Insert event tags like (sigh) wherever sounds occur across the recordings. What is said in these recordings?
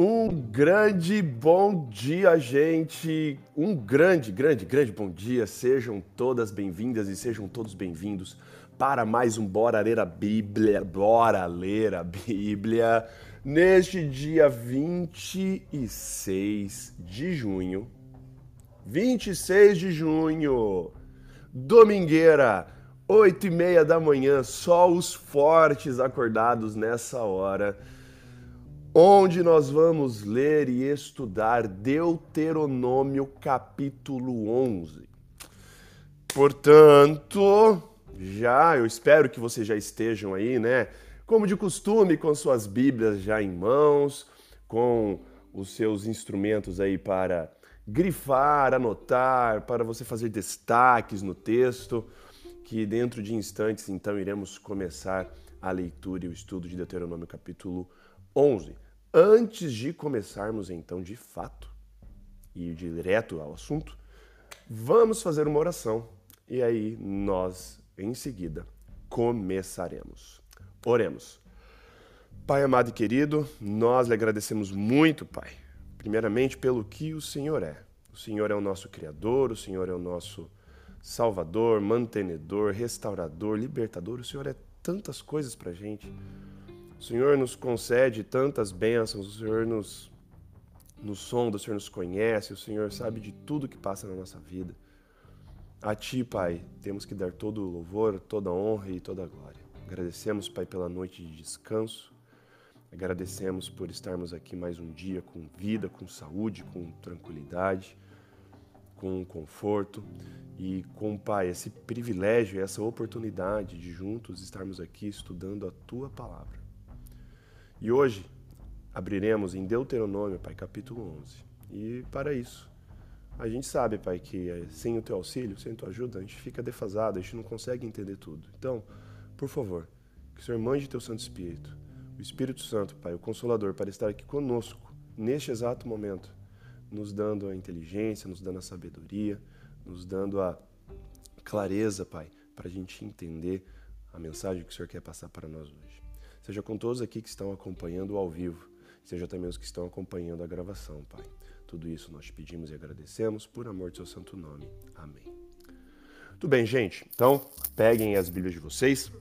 Um grande bom dia, gente. Um grande, grande, grande bom dia. Sejam todas bem-vindas e sejam todos bem-vindos para mais um Bora Ler a Bíblia. Bora ler a Bíblia. Neste dia 26 de junho. 26 de junho. Domingueira, 8 e meia da manhã. Só os fortes acordados nessa hora onde nós vamos ler e estudar Deuteronômio capítulo 11. Portanto, já, eu espero que vocês já estejam aí, né? Como de costume, com suas Bíblias já em mãos, com os seus instrumentos aí para grifar, anotar, para você fazer destaques no texto, que dentro de instantes então iremos começar a leitura e o estudo de Deuteronômio capítulo 11. Antes de começarmos então de fato e direto ao assunto, vamos fazer uma oração e aí nós em seguida começaremos. Oremos. Pai amado e querido, nós lhe agradecemos muito, Pai, primeiramente pelo que o Senhor é. O Senhor é o nosso Criador, o Senhor é o nosso Salvador, mantenedor, restaurador, libertador. O Senhor é tantas coisas para gente. O Senhor nos concede tantas bênçãos, o Senhor nos, nos sonda, o Senhor nos conhece, o Senhor sabe de tudo que passa na nossa vida. A Ti, Pai, temos que dar todo o louvor, toda a honra e toda a glória. Agradecemos, Pai, pela noite de descanso. Agradecemos por estarmos aqui mais um dia com vida, com saúde, com tranquilidade, com conforto e com, Pai, esse privilégio, essa oportunidade de juntos estarmos aqui estudando a Tua palavra. E hoje abriremos em Deuteronômio, Pai, capítulo 11. E para isso, a gente sabe, Pai, que eh, sem o teu auxílio, sem a tua ajuda, a gente fica defasado, a gente não consegue entender tudo. Então, por favor, que o Senhor mande teu Santo Espírito, o Espírito Santo, Pai, o Consolador, para estar aqui conosco, neste exato momento, nos dando a inteligência, nos dando a sabedoria, nos dando a clareza, Pai, para a gente entender a mensagem que o Senhor quer passar para nós hoje seja com todos aqui que estão acompanhando ao vivo, seja também os que estão acompanhando a gravação, Pai. Tudo isso nós te pedimos e agradecemos por amor do seu santo nome. Amém. Tudo bem, gente? Então, peguem as Bíblias de vocês.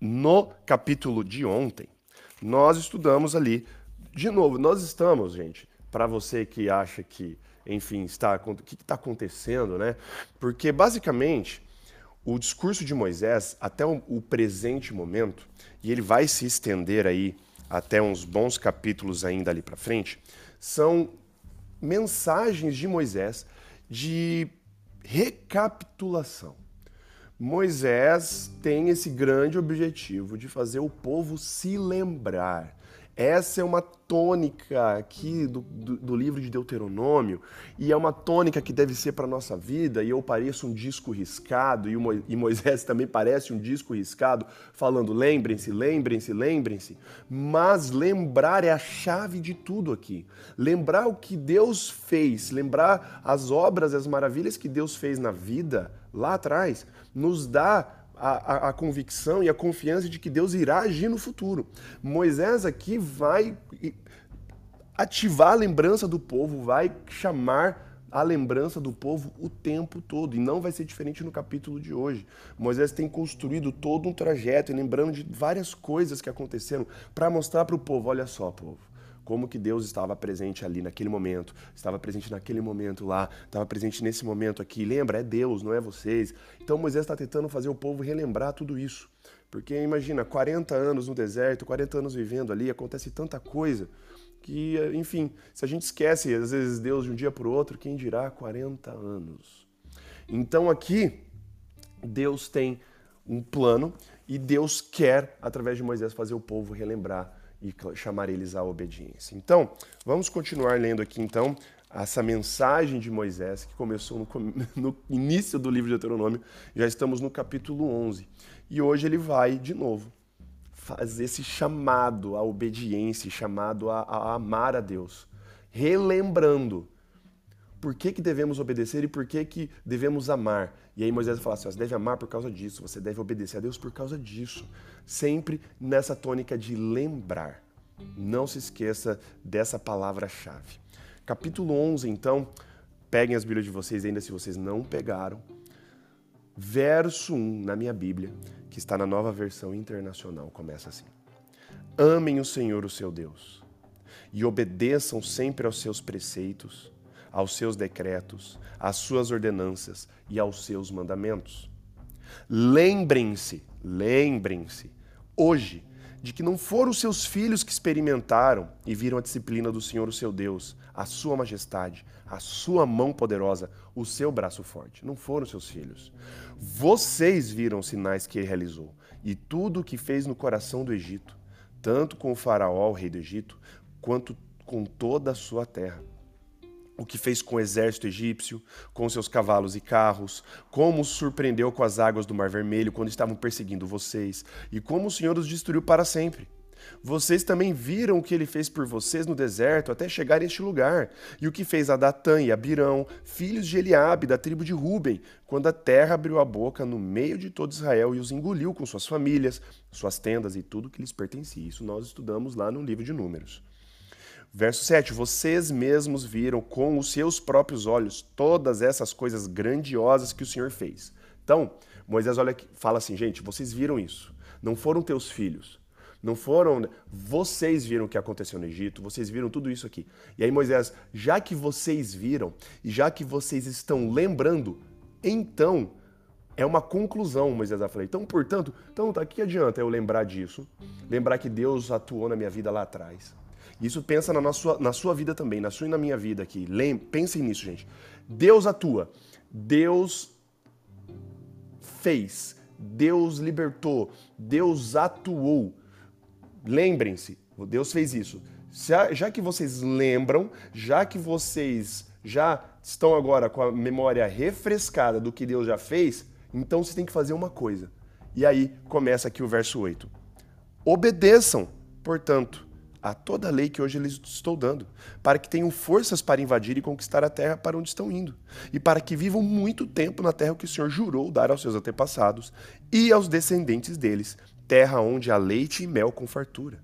No capítulo de ontem, nós estudamos ali, de novo, nós estamos, gente, para você que acha que, enfim, está, o que está acontecendo, né? Porque basicamente o discurso de Moisés até o, presente momento, e ele vai se estender aí até uns bons capítulos ainda ali para frente, são mensagens de Moisés de recapitulação. Moisés tem esse grande objetivo de fazer o povo se lembrar essa é uma tônica aqui do, do, do, livro de Deuteronômio e é uma tônica que deve ser para a nossa vida. E eu pareço um disco riscado e, Mo, e Moisés (laughs) também parece um disco riscado, falando: lembrem-se, lembrem-se, lembrem-se. Mas lembrar é a chave de tudo aqui. Lembrar o que Deus fez, lembrar as obras, as maravilhas que Deus fez na vida lá atrás, nos dá a, a, a, convicção e a confiança de que Deus irá agir no futuro. Moisés aqui vai ativar a lembrança do povo, vai chamar a lembrança do povo o tempo todo. E não vai ser diferente no capítulo de hoje. Moisés tem construído todo um trajeto lembrando de várias coisas que aconteceram para mostrar para o povo: olha só, povo como que Deus estava presente ali naquele momento, estava presente naquele momento lá, estava presente nesse momento aqui. Lembra? É Deus, não é vocês. Então Moisés está tentando fazer o povo relembrar tudo isso. Porque imagina, 40 anos no deserto, 40 anos vivendo ali, acontece tanta coisa que, enfim, se a gente esquece, às vezes, Deus de um dia para o outro, quem dirá 40 anos? Então aqui, Deus tem um plano e Deus quer, através de Moisés, fazer o povo relembrar e chamar eles à obediência. Então, vamos continuar lendo aqui então essa mensagem de Moisés que começou no, (laughs) no, início do livro de Deuteronômio, já estamos no capítulo 11. E hoje ele vai de novo fazer esse chamado à obediência, chamado a, a amar a Deus, relembrando por que, que devemos obedecer e por que, que devemos amar. E aí Moisés fala assim: você deve amar por causa disso, você deve obedecer a Deus por causa disso. Sempre nessa tônica de lembrar. Não se esqueça dessa palavra-chave. Capítulo 11, então, peguem as Bíblias de vocês, ainda se vocês não pegaram. Verso 1 na minha Bíblia, que está na nova versão internacional, começa assim: Amem o Senhor, o seu Deus, e obedeçam sempre aos seus preceitos, aos seus decretos, às suas ordenanças e aos seus mandamentos. Lembrem-se, lembrem-se, hoje, de que não foram os seus filhos que experimentaram e viram a disciplina do Senhor, o seu Deus, a sua majestade, a sua mão poderosa, o seu braço forte. Não foram seus filhos. Vocês viram os sinais que ele realizou e tudo o que fez no coração do Egito, tanto com o faraó, o rei do Egito, quanto com toda a sua terra o que fez com o exército egípcio, com seus cavalos e carros, como os surpreendeu com as águas do Mar Vermelho quando estavam perseguindo vocês, e como o Senhor os destruiu para sempre. Vocês também viram o que ele fez por vocês no deserto até chegar a este lugar, e o que fez a Datã e a Birão, filhos de Eliabe, da tribo de Ruben, quando a terra abriu a boca no meio de todo Israel e os engoliu com suas famílias, suas tendas e tudo que lhes pertencia. Isso nós estudamos lá no livro de Números. Verso 7: Vocês mesmos viram com os seus próprios olhos todas essas coisas grandiosas que o Senhor fez. Então, Moisés olha fala assim, gente, vocês viram isso. Não foram teus filhos, não foram. Vocês viram o que aconteceu no Egito, vocês viram tudo isso aqui. E aí, Moisés, já que vocês viram e já que vocês estão lembrando, então é uma conclusão, Moisés vai falar. Então, portanto, então tá, que adianta eu lembrar disso? Lembrar que Deus atuou na minha vida lá atrás. Isso pensa na sua, na sua vida também, na sua e na minha vida aqui. Lem, pensem nisso, gente. Deus atua. Deus fez. Deus libertou. Deus atuou. Lembrem-se, Deus fez isso. Já que vocês lembram, já que vocês já estão agora com a memória refrescada do que Deus já fez, então vocês têm que fazer uma coisa. E aí começa aqui o verso 8. Obedeçam, portanto, a toda a lei que hoje lhes estou dando, para que tenham forças para invadir e conquistar a terra para onde estão indo, e para que vivam muito tempo na terra que o Senhor jurou dar aos seus antepassados e aos descendentes deles, terra onde há leite e mel com fartura.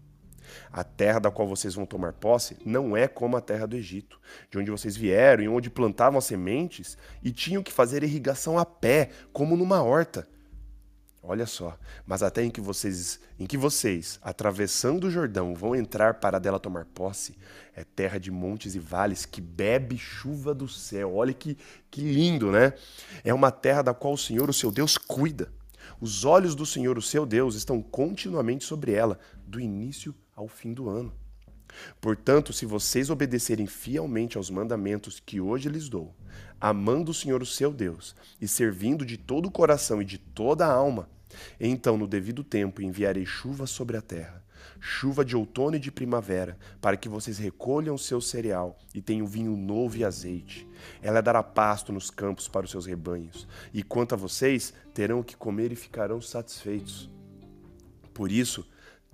A terra da qual vocês vão tomar posse não é como a terra do Egito, de onde vocês vieram e onde plantavam as sementes e tinham que fazer irrigação a pé, como numa horta. Olha só, mas até em que vocês, em que vocês, atravessando o Jordão, vão entrar para dela tomar posse, é terra de montes e vales que bebe chuva do céu. Olha que, que lindo, né? É uma terra da qual o Senhor, o seu Deus, cuida. Os olhos do Senhor, o seu Deus, estão continuamente sobre ela, do início ao fim do ano. Portanto, se vocês obedecerem fielmente aos mandamentos que hoje lhes dou, amando o Senhor, o seu Deus, e servindo de todo o coração e de toda a alma, então no devido tempo enviarei chuva sobre a terra, chuva de outono e de primavera, para que vocês recolham o seu cereal e tenham vinho novo e azeite. Ela dará pasto nos campos para os seus rebanhos, e quanto a vocês, terão o que comer e ficarão satisfeitos. Por isso,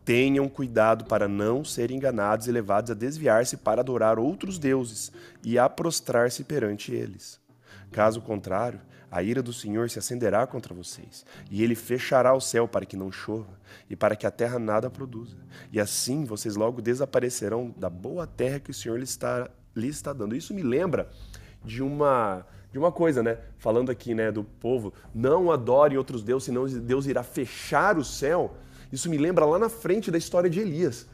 Tenham cuidado para não serem enganados e levados a desviar-se para adorar outros deuses e a prostrar-se perante eles. Caso contrário, a ira do Senhor se acenderá contra vocês, e ele fechará o céu para que não chova, e para que a terra nada produza. E assim vocês logo desaparecerão da boa terra que o Senhor lhes está, lhes está dando. Isso me lembra de uma de uma coisa, né? Falando aqui, né, do povo, não adore outros deuses, senão Deus irá fechar o céu. Isso me lembra lá na frente da história de Elias.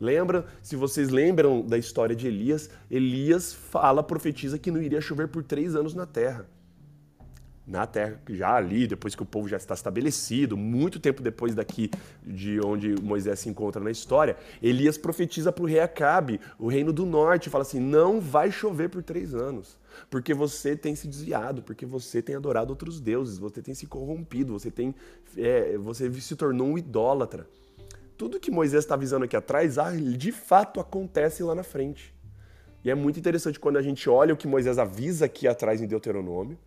Lembra, se vocês lembram da história de Elias, Elias fala, profetiza que não iria chover por três anos na terra. Na terra, já ali, depois que o povo já está estabelecido, muito tempo depois daqui de onde Moisés se encontra na história, Elias profetiza para o rei Acabe, o reino do norte, fala assim: não vai chover por três anos porque você tem se desviado, porque você tem adorado outros deuses, você tem se corrompido, você tem, é, você se tornou um idólatra. Tudo que Moisés está avisando aqui atrás, ah, de fato acontece lá na frente. E é muito interessante quando a gente olha o que Moisés avisa aqui atrás em Deuteronômio,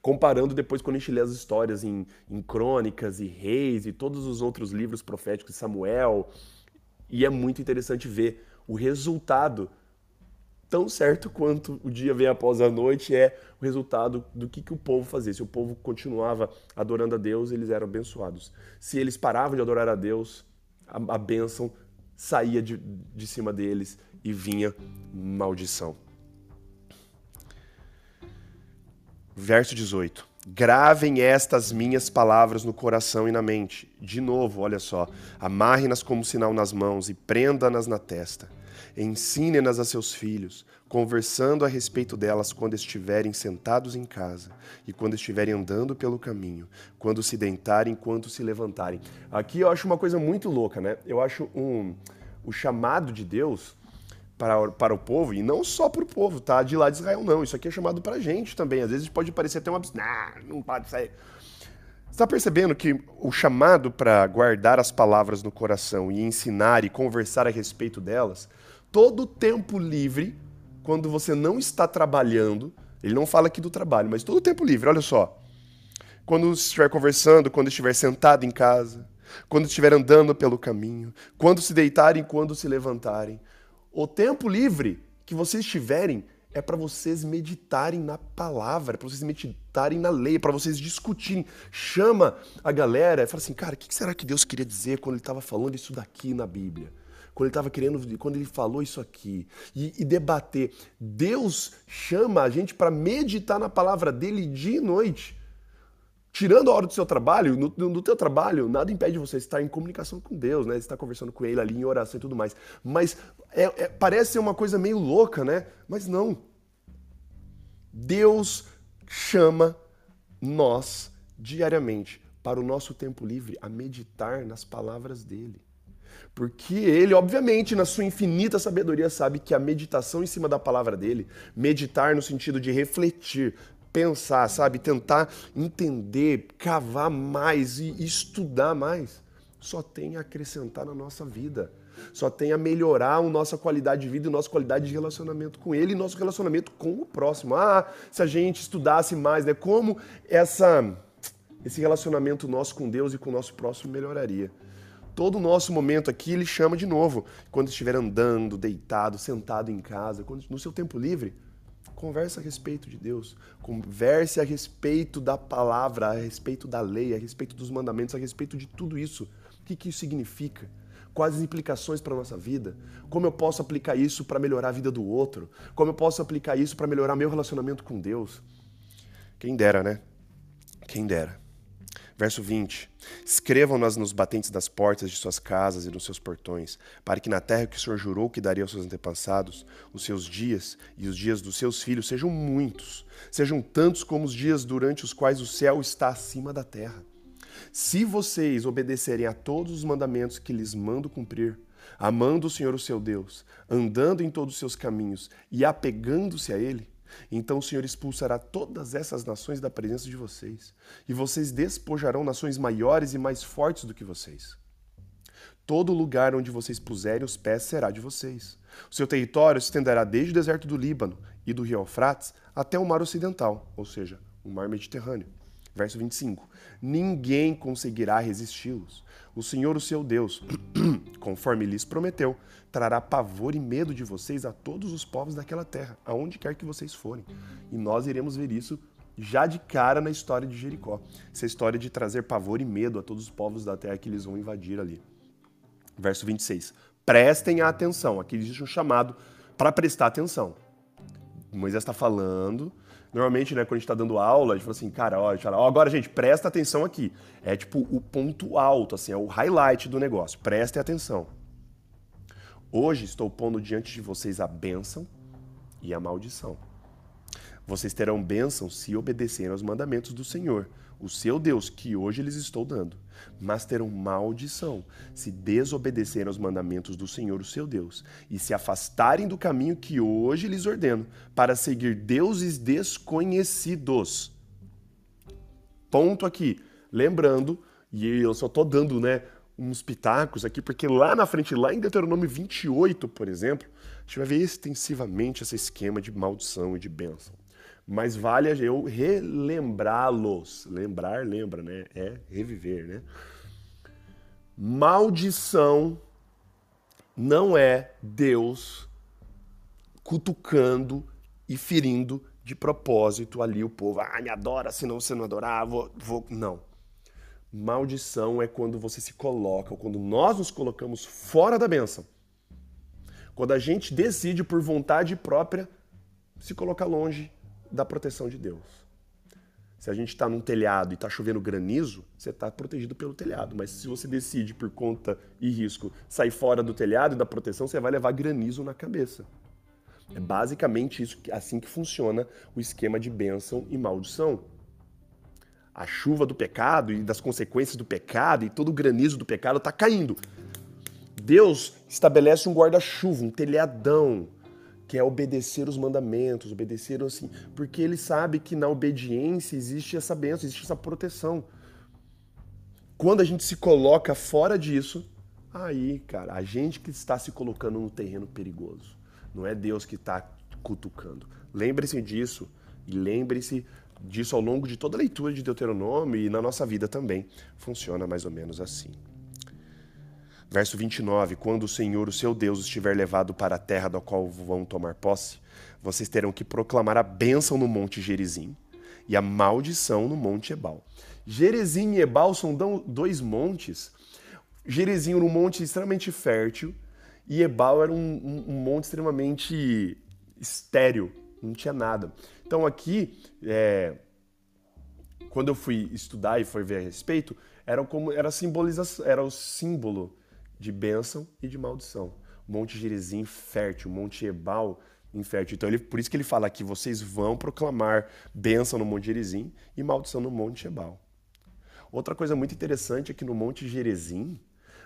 comparando depois quando a gente lê as histórias em, em Crônicas e Reis e todos os outros livros proféticos de Samuel. E é muito interessante ver o resultado tão certo quanto o dia vem após a noite é o resultado do que, que o povo fazia. Se o povo continuava adorando a Deus, eles eram abençoados. Se eles paravam de adorar a Deus, a, a bênção saía de, de cima deles e vinha maldição. Verso 18. Gravem estas minhas palavras no coração e na mente. De novo, olha só. Amarre-nas como sinal nas mãos e prenda-nas na testa. Ensine-nas a seus filhos, conversando a respeito delas quando estiverem sentados em casa e quando estiverem andando pelo caminho, quando se deitarem, quando se levantarem. Aqui eu acho uma coisa muito louca, né? Eu acho um, o chamado de Deus para, para o povo, e não só para o povo, tá? De lá de Israel, não. Isso aqui é chamado para a gente também. Às vezes pode parecer até um absurdo. Não, não pode sair. Você está percebendo que o chamado para guardar as palavras no coração e ensinar e conversar a respeito delas, todo tempo livre, quando você não está trabalhando, ele não fala aqui do trabalho, mas todo tempo livre, olha só. Quando estiver conversando, quando estiver sentado em casa, quando estiver andando pelo caminho, quando se deitarem, quando se levantarem, o tempo livre que vocês tiverem é para vocês meditarem na palavra, é para vocês meditarem na lei, é para vocês discutirem. Chama a galera e fala assim, cara, o que será que Deus queria dizer quando ele estava falando isso daqui na Bíblia? Quando ele estava querendo, quando ele falou isso aqui e, e debater. Deus chama a gente para meditar na palavra dele dia e noite tirando a hora do seu trabalho, no, no teu trabalho, nada impede você estar em comunicação com Deus, né? Estar conversando com Ele ali em oração e tudo mais. Mas é, é, parece ser uma coisa meio louca, né? Mas não. Deus chama nós diariamente para o nosso tempo livre a meditar nas palavras dele. Porque ele, obviamente, na sua infinita sabedoria, sabe que a meditação em cima da palavra dele, meditar no sentido de refletir, pensar, sabe? Tentar entender, cavar mais e estudar mais. Só tem a acrescentar na nossa vida. Só tem a melhorar a nossa qualidade de vida e nossa qualidade de relacionamento com Ele e nosso relacionamento com o próximo. Ah, se a gente estudasse mais, né? Como essa, esse relacionamento nosso com Deus e com o nosso próximo melhoraria. Todo o nosso momento aqui ele chama de novo. Quando estiver andando, deitado, sentado em casa, quando, no seu tempo livre, Converse a respeito de Deus. Converse a respeito da palavra, a respeito da lei, a respeito dos mandamentos, a respeito de tudo isso. O que, que isso significa? Quais as implicações para a nossa vida? Como eu posso aplicar isso para melhorar a vida do outro? Como eu posso aplicar isso para melhorar meu relacionamento com Deus? Quem dera, né? Quem dera. Verso 20: Escrevam-nas nos batentes das portas de suas casas e nos seus portões, para que na terra que o Senhor jurou que daria aos seus antepassados, os seus dias e os dias dos seus filhos sejam muitos, sejam tantos como os dias durante os quais o céu está acima da terra. Se vocês obedecerem a todos os mandamentos que lhes mando cumprir, amando o Senhor o seu Deus, andando em todos os seus caminhos e apegando-se a Ele, então o Senhor expulsará todas essas nações da presença de vocês, e vocês despojarão nações maiores e mais fortes do que vocês. Todo lugar onde vocês puserem os pés será de vocês. O seu território se estenderá desde o deserto do Líbano e do rio Eufrates até o mar ocidental, ou seja, o mar Mediterrâneo. Verso 25: Ninguém conseguirá resisti-los. O Senhor, o seu Deus, (clears throat) conforme lhes prometeu, trará pavor e medo de vocês a todos os povos daquela terra, aonde quer que vocês forem. E nós iremos ver isso já de cara na história de Jericó. Essa história de trazer pavor e medo a todos os povos da terra que eles vão invadir ali. Verso 26. Prestem atenção. Aqui existe um chamado para prestar atenção. Moisés está falando Normalmente, né, quando a gente está dando aula, a gente fala assim, cara, ó, ó, agora, gente, presta atenção aqui. É tipo o ponto alto, assim, é o highlight do negócio. Prestem atenção. Hoje estou pondo diante de vocês a bênção e a maldição. Vocês terão bênção se obedecerem aos mandamentos do Senhor, o seu Deus, que hoje lhes estou dando mas terão maldição se desobedecerem aos mandamentos do Senhor, o seu Deus, e se afastarem do caminho que hoje lhes ordeno, para seguir deuses desconhecidos. Ponto aqui. Lembrando, e eu só estou dando né, uns pitacos aqui, porque lá na frente, lá em Deuteronômio 28, por exemplo, a gente vai ver extensivamente esse esquema de maldição e de bênção mas vale eu relembrá-los. Lembrar, lembra, né? É reviver, né? Maldição não é Deus cutucando e ferindo de propósito ali o povo. Ah, me adora, senão você não adorar, vou, vou. Não. Maldição é quando você se coloca, ou quando nós nos colocamos fora da bênção. Quando a gente decide por vontade própria se colocar longe da proteção de Deus. Se a gente está num telhado e está chovendo granizo, você está protegido pelo telhado. Mas se você decide por conta e risco sair fora do telhado e da proteção, você vai levar granizo na cabeça. É basicamente isso, assim que funciona o esquema de bênção e maldição. A chuva do pecado e das consequências do pecado e todo o granizo do pecado está caindo. Deus estabelece um guarda-chuva, um telhadão, que é obedecer os mandamentos, obedecer assim, porque ele sabe que na obediência existe essa bênção, existe essa proteção. Quando a gente se coloca fora disso, aí, cara, a gente que está se colocando no terreno perigoso. Não é Deus que está cutucando. Lembre-se disso e lembre-se disso ao longo de toda a leitura de Deuteronômio e na nossa vida também. Funciona mais ou menos assim. Verso 29: Quando o Senhor, o seu Deus, estiver levado para a terra da qual vão tomar posse, vocês terão que proclamar a bênção no monte Gerizim e a maldição no monte Ebal. Gerizim e Ebal são dois montes. Gerizim era um monte extremamente fértil e Ebal era um, um, um monte extremamente estéril, não tinha nada. Então aqui, é, quando eu fui estudar e fui ver a respeito, era como era simbolização, era o símbolo de bênção e de maldição. Monte Gerizim fértil, Monte Ebal infértil. Então, ele, por isso que ele fala que vocês vão proclamar bênção no Monte Gerizim e maldição no Monte Ebal. Outra coisa muito interessante é que no Monte Gerizim,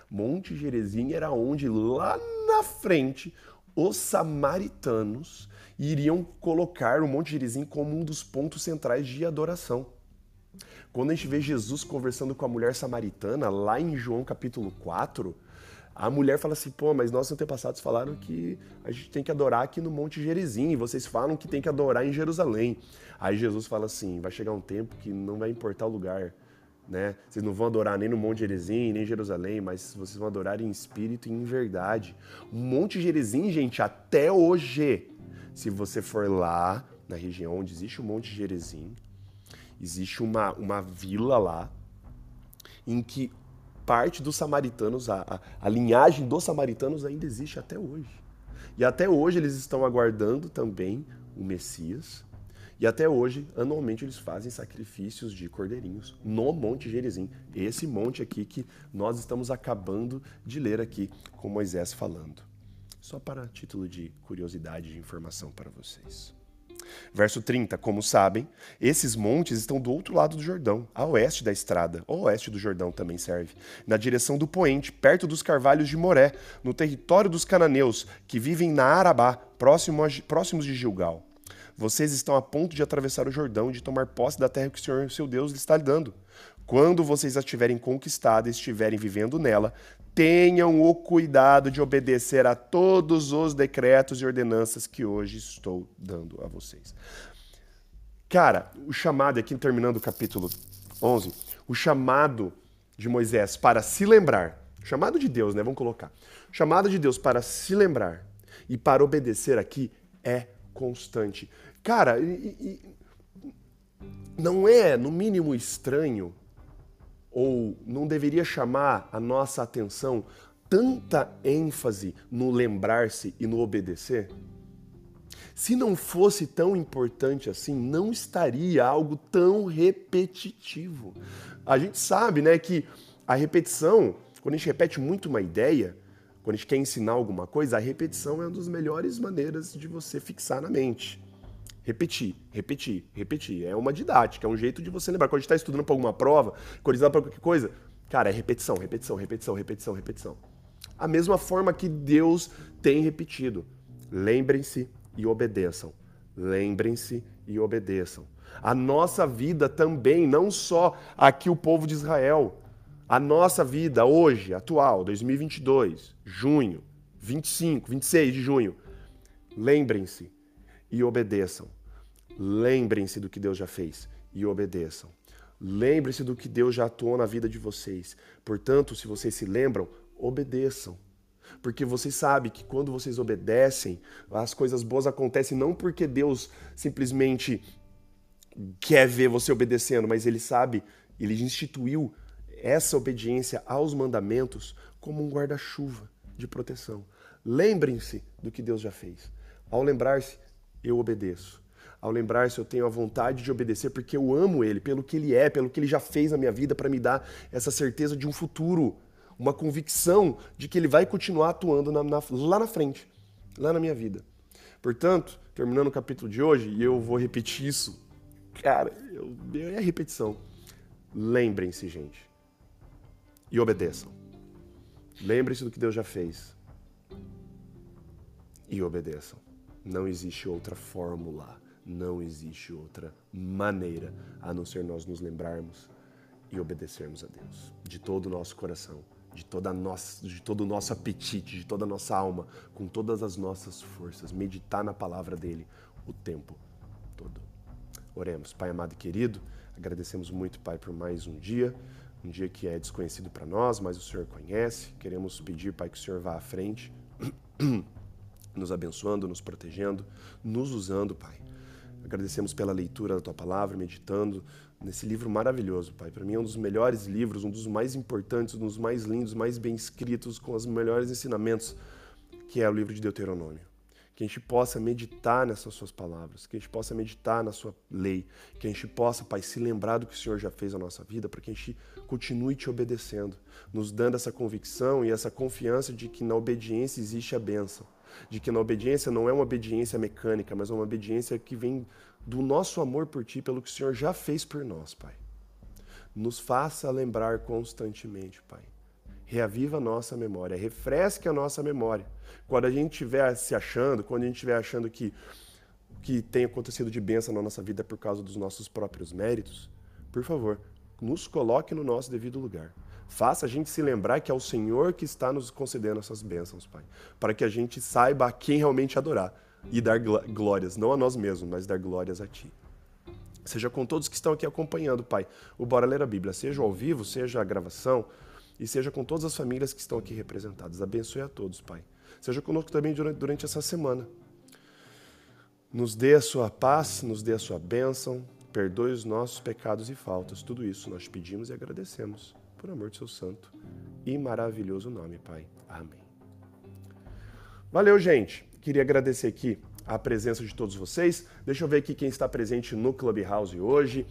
Monte Gerizim era onde lá na frente os samaritanos iriam colocar o Monte Gerizim como um dos pontos centrais de adoração. Quando a gente vê Jesus conversando com a mulher samaritana, lá em João capítulo 4, a mulher fala assim, pô, mas nossos antepassados falaram que a gente tem que adorar aqui no Monte Gerizim, e vocês falam que tem que adorar em Jerusalém. Aí Jesus fala assim, vai chegar um tempo que não vai importar o lugar, né? Vocês não vão adorar nem no Monte Gerizim, nem em Jerusalém, mas vocês vão adorar em espírito e em verdade. O Monte Gerizim, gente, até hoje, se você for lá na região onde existe o Monte Gerizim, existe uma, uma vila lá em que parte dos samaritanos, a, a, a linhagem dos samaritanos ainda existe até hoje. E até hoje eles estão aguardando também o Messias. E até hoje, anualmente, eles fazem sacrifícios de cordeirinhos no Monte Gerizim. Esse monte aqui que nós estamos acabando de ler aqui com Moisés falando. Só para título de curiosidade de informação para vocês. Verso 30, como sabem, esses montes estão do outro lado do Jordão, a oeste da estrada, ou oeste do Jordão também serve, na direção do poente, perto dos carvalhos de Moré, no território dos cananeus, que vivem na Arabá, próximo a, próximos de Gilgal. Vocês estão a ponto de atravessar o Jordão e de tomar posse da terra que o Senhor, seu Deus, lhe está dando. Quando vocês a tiverem conquistada e estiverem vivendo nela, tenham o cuidado de obedecer a todos os decretos e ordenanças que hoje estou dando a vocês. Cara, o chamado aqui, terminando o capítulo 11, o chamado de Moisés para se lembrar, chamado de Deus, né? Vamos colocar. Chamado de Deus para se lembrar e para obedecer aqui é constante. Cara, e, e, não é, no mínimo, estranho ou não deveria chamar a nossa atenção tanta ênfase no lembrar-se e no obedecer? Se não fosse tão importante assim, não estaria algo tão repetitivo. A gente sabe, né, que a repetição, quando a gente repete muito uma ideia, quando a gente quer ensinar alguma coisa, a repetição é uma das melhores maneiras de você fixar na mente. Repetir, repetir, repetir. É uma didática, é um jeito de você lembrar. Quando a gente está estudando para alguma prova, quando está para qualquer coisa, cara, é repetição, repetição, repetição, repetição, repetição. A mesma forma que Deus tem repetido. Lembrem-se e obedeçam. Lembrem-se e obedeçam. A nossa vida também, não só aqui o povo de Israel, a nossa vida hoje, atual, 2022, junho, 25, 26 de junho. Lembrem-se e obedeçam. Lembrem-se do que Deus já fez e obedeçam. Lembre-se do que Deus já atuou na vida de vocês. Portanto, se vocês se lembram, obedeçam. Porque vocês sabem que quando vocês obedecem, as coisas boas acontecem não porque Deus simplesmente quer ver você obedecendo, mas ele sabe, ele instituiu essa obediência aos mandamentos como um guarda-chuva de proteção. Lembrem-se do que Deus já fez. Ao lembrar-se, eu obedeço. Ao lembrar-se, eu tenho a vontade de obedecer porque eu amo Ele, pelo que Ele é, pelo que Ele já fez na minha vida para me dar essa certeza de um futuro, uma convicção de que Ele vai continuar atuando na, na, lá na frente, lá na minha vida. Portanto, terminando o capítulo de hoje, e eu vou repetir isso, cara, eu, é repetição. Lembrem-se, gente, e obedeçam. Lembrem-se do que Deus já fez e obedeçam. Não existe outra fórmula, não existe outra maneira a não ser nós nos lembrarmos e obedecermos a Deus de todo o nosso coração, de toda nossa, de todo o nosso apetite, de toda a nossa alma, com todas as nossas forças, meditar na palavra dele o tempo todo. Oremos, Pai amado e querido, agradecemos muito, Pai, por mais um dia, um dia que é desconhecido para nós, mas o Senhor conhece. Queremos pedir, Pai, que o Senhor vá à frente. (clears throat) nos abençoando, nos protegendo, nos usando, Pai. Agradecemos pela leitura da tua palavra, meditando nesse livro maravilhoso, Pai. Para mim é um dos melhores livros, um dos mais importantes, um dos mais lindos, mais bem escritos, com os melhores ensinamentos, que é o livro de Deuteronômio. Que a gente possa meditar nessas suas palavras, que a gente possa meditar na sua lei, que a gente possa, Pai, se lembrar do que o Senhor já fez na nossa vida, para que a gente continue te obedecendo, nos dando essa convicção e essa confiança de que na obediência existe a bênção de que na obediência não é uma obediência mecânica, mas uma obediência que vem do nosso amor por Ti, pelo que o Senhor já fez por nós, Pai. Nos faça lembrar constantemente, Pai. Reaviva a nossa memória, refresque a nossa memória. Quando a gente estiver se achando, quando a gente estiver achando que que tem acontecido de bênção na nossa vida por causa dos nossos próprios méritos, por favor, nos coloque no nosso devido lugar. Faça a gente se lembrar que é o Senhor que está nos concedendo essas bênçãos, Pai. Para que a gente saiba a quem realmente adorar e dar glórias, não a nós mesmos, mas dar glórias a Ti. Seja com todos que estão aqui acompanhando, Pai, o Bora Ler a Bíblia, seja ao vivo, seja a gravação, e seja com todas as famílias que estão aqui representadas. Abençoe a todos, Pai. Seja conosco também durante, durante essa semana. Nos dê a sua paz, nos dê a sua bênção, perdoe os nossos pecados e faltas. Tudo isso nós pedimos e agradecemos por amor de seu santo e maravilhoso nome, Pai. Amém. Valeu, gente. Queria agradecer aqui a presença de todos vocês. Deixa eu ver aqui quem está presente no Clubhouse hoje.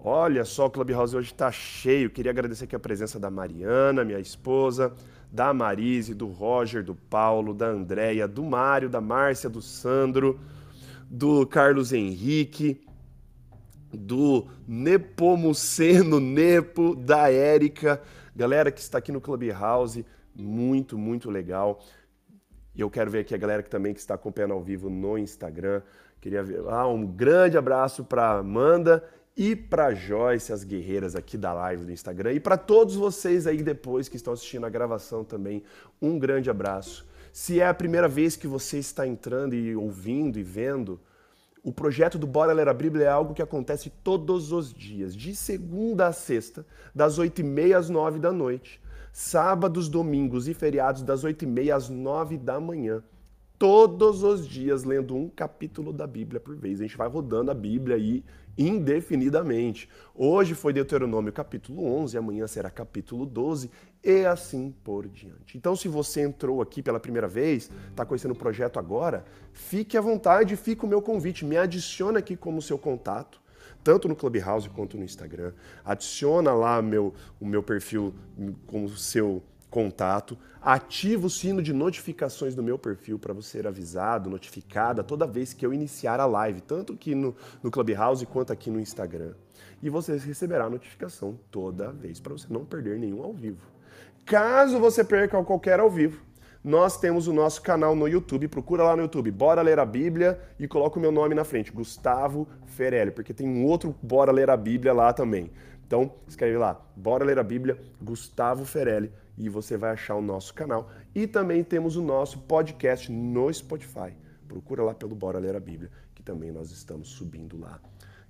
Olha só, o Clubhouse hoje está cheio. Queria agradecer aqui a presença da Mariana, minha esposa, da Marise, do Roger, do Paulo, da Andréia, do Mário, da Márcia, do Sandro, do Carlos Henrique, do Nepomuceno Nepo, da Érica, galera que está aqui no Clubhouse, muito, muito legal. E eu quero ver aqui a galera que também que está acompanhando ao vivo no Instagram. Queria ver ah, um grande abraço para Amanda e para Joyce, as guerreiras aqui da live do Instagram, e para todos vocês aí depois que estão assistindo a gravação também, um grande abraço. Se é a primeira vez que você está entrando e ouvindo e vendo, o projeto do Bora Ler a Bíblia é algo que acontece todos os dias, de segunda a sexta, das 8h30 às 9 da noite. Sábados, domingos e feriados, das 8h30 às 9 da manhã. Todos os dias, lendo um capítulo da Bíblia por vez. A gente vai rodando a Bíblia aí indefinidamente. Hoje foi Deuteronômio capítulo 11, amanhã será capítulo 12 e assim por diante. Então, se você entrou aqui pela primeira vez, está conhecendo o projeto agora, fique à vontade, fica o meu convite, me adiciona aqui como seu contato, tanto no Clubhouse quanto no Instagram. Adiciona lá meu, o meu perfil como seu contato, ativa o sino de notificações do meu perfil para você ser avisado, notificada toda vez que eu iniciar a live, tanto aqui no, no Clubhouse quanto aqui no Instagram. E você receberá a notificação toda vez para você não perder nenhum ao vivo. Caso você perca qualquer ao vivo, nós temos o nosso canal no YouTube. Procura lá no YouTube, Bora Ler a Bíblia e coloca o meu nome na frente, Gustavo Ferelli, porque tem um outro Bora Ler a Bíblia lá também. Então, escreve lá, Bora Ler a Bíblia, Gustavo Ferelli e você vai achar o nosso canal. E também temos o nosso podcast no Spotify. Procura lá pelo Bora Ler a Bíblia, que também nós estamos subindo lá.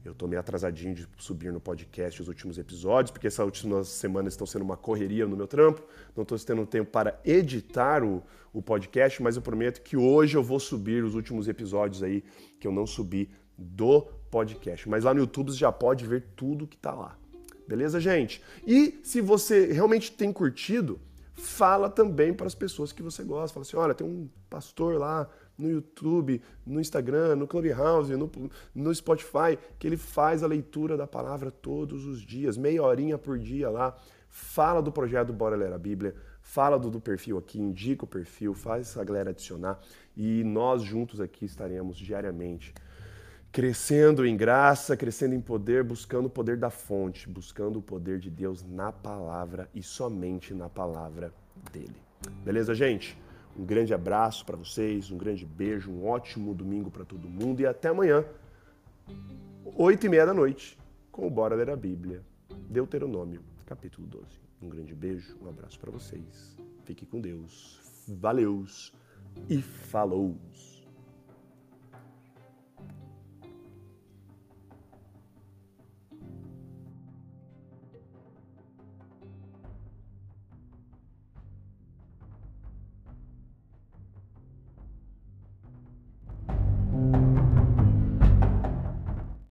Eu estou meio atrasadinho de subir no podcast os últimos episódios, porque essas últimas semanas estão sendo uma correria no meu trampo. Não estou tendo tempo para editar o, o podcast, mas eu prometo que hoje eu vou subir os últimos episódios aí que eu não subi do podcast. Mas lá no YouTube você já pode ver tudo que está lá. Beleza, gente? E se você realmente tem curtido, fala também para as pessoas que você gosta. Fala assim: olha, tem um pastor lá no YouTube, no Instagram, no Clubhouse, no, no Spotify, que ele faz a leitura da palavra todos os dias, meia horinha por dia lá. Fala do projeto Bora Ler a Bíblia, fala do, do perfil aqui, indica o perfil, faz a galera adicionar e nós juntos aqui estaremos diariamente crescendo em graça, crescendo em poder, buscando o poder da fonte, buscando o poder de Deus na palavra e somente na palavra dele. Beleza, gente? Um grande abraço para vocês, um grande beijo, um ótimo domingo para todo mundo e até amanhã, oito e meia da noite, com o Bora Ler a Bíblia, Deuteronômio, capítulo 12. Um grande beijo, um abraço para vocês. Fique com Deus. Valeus e falou.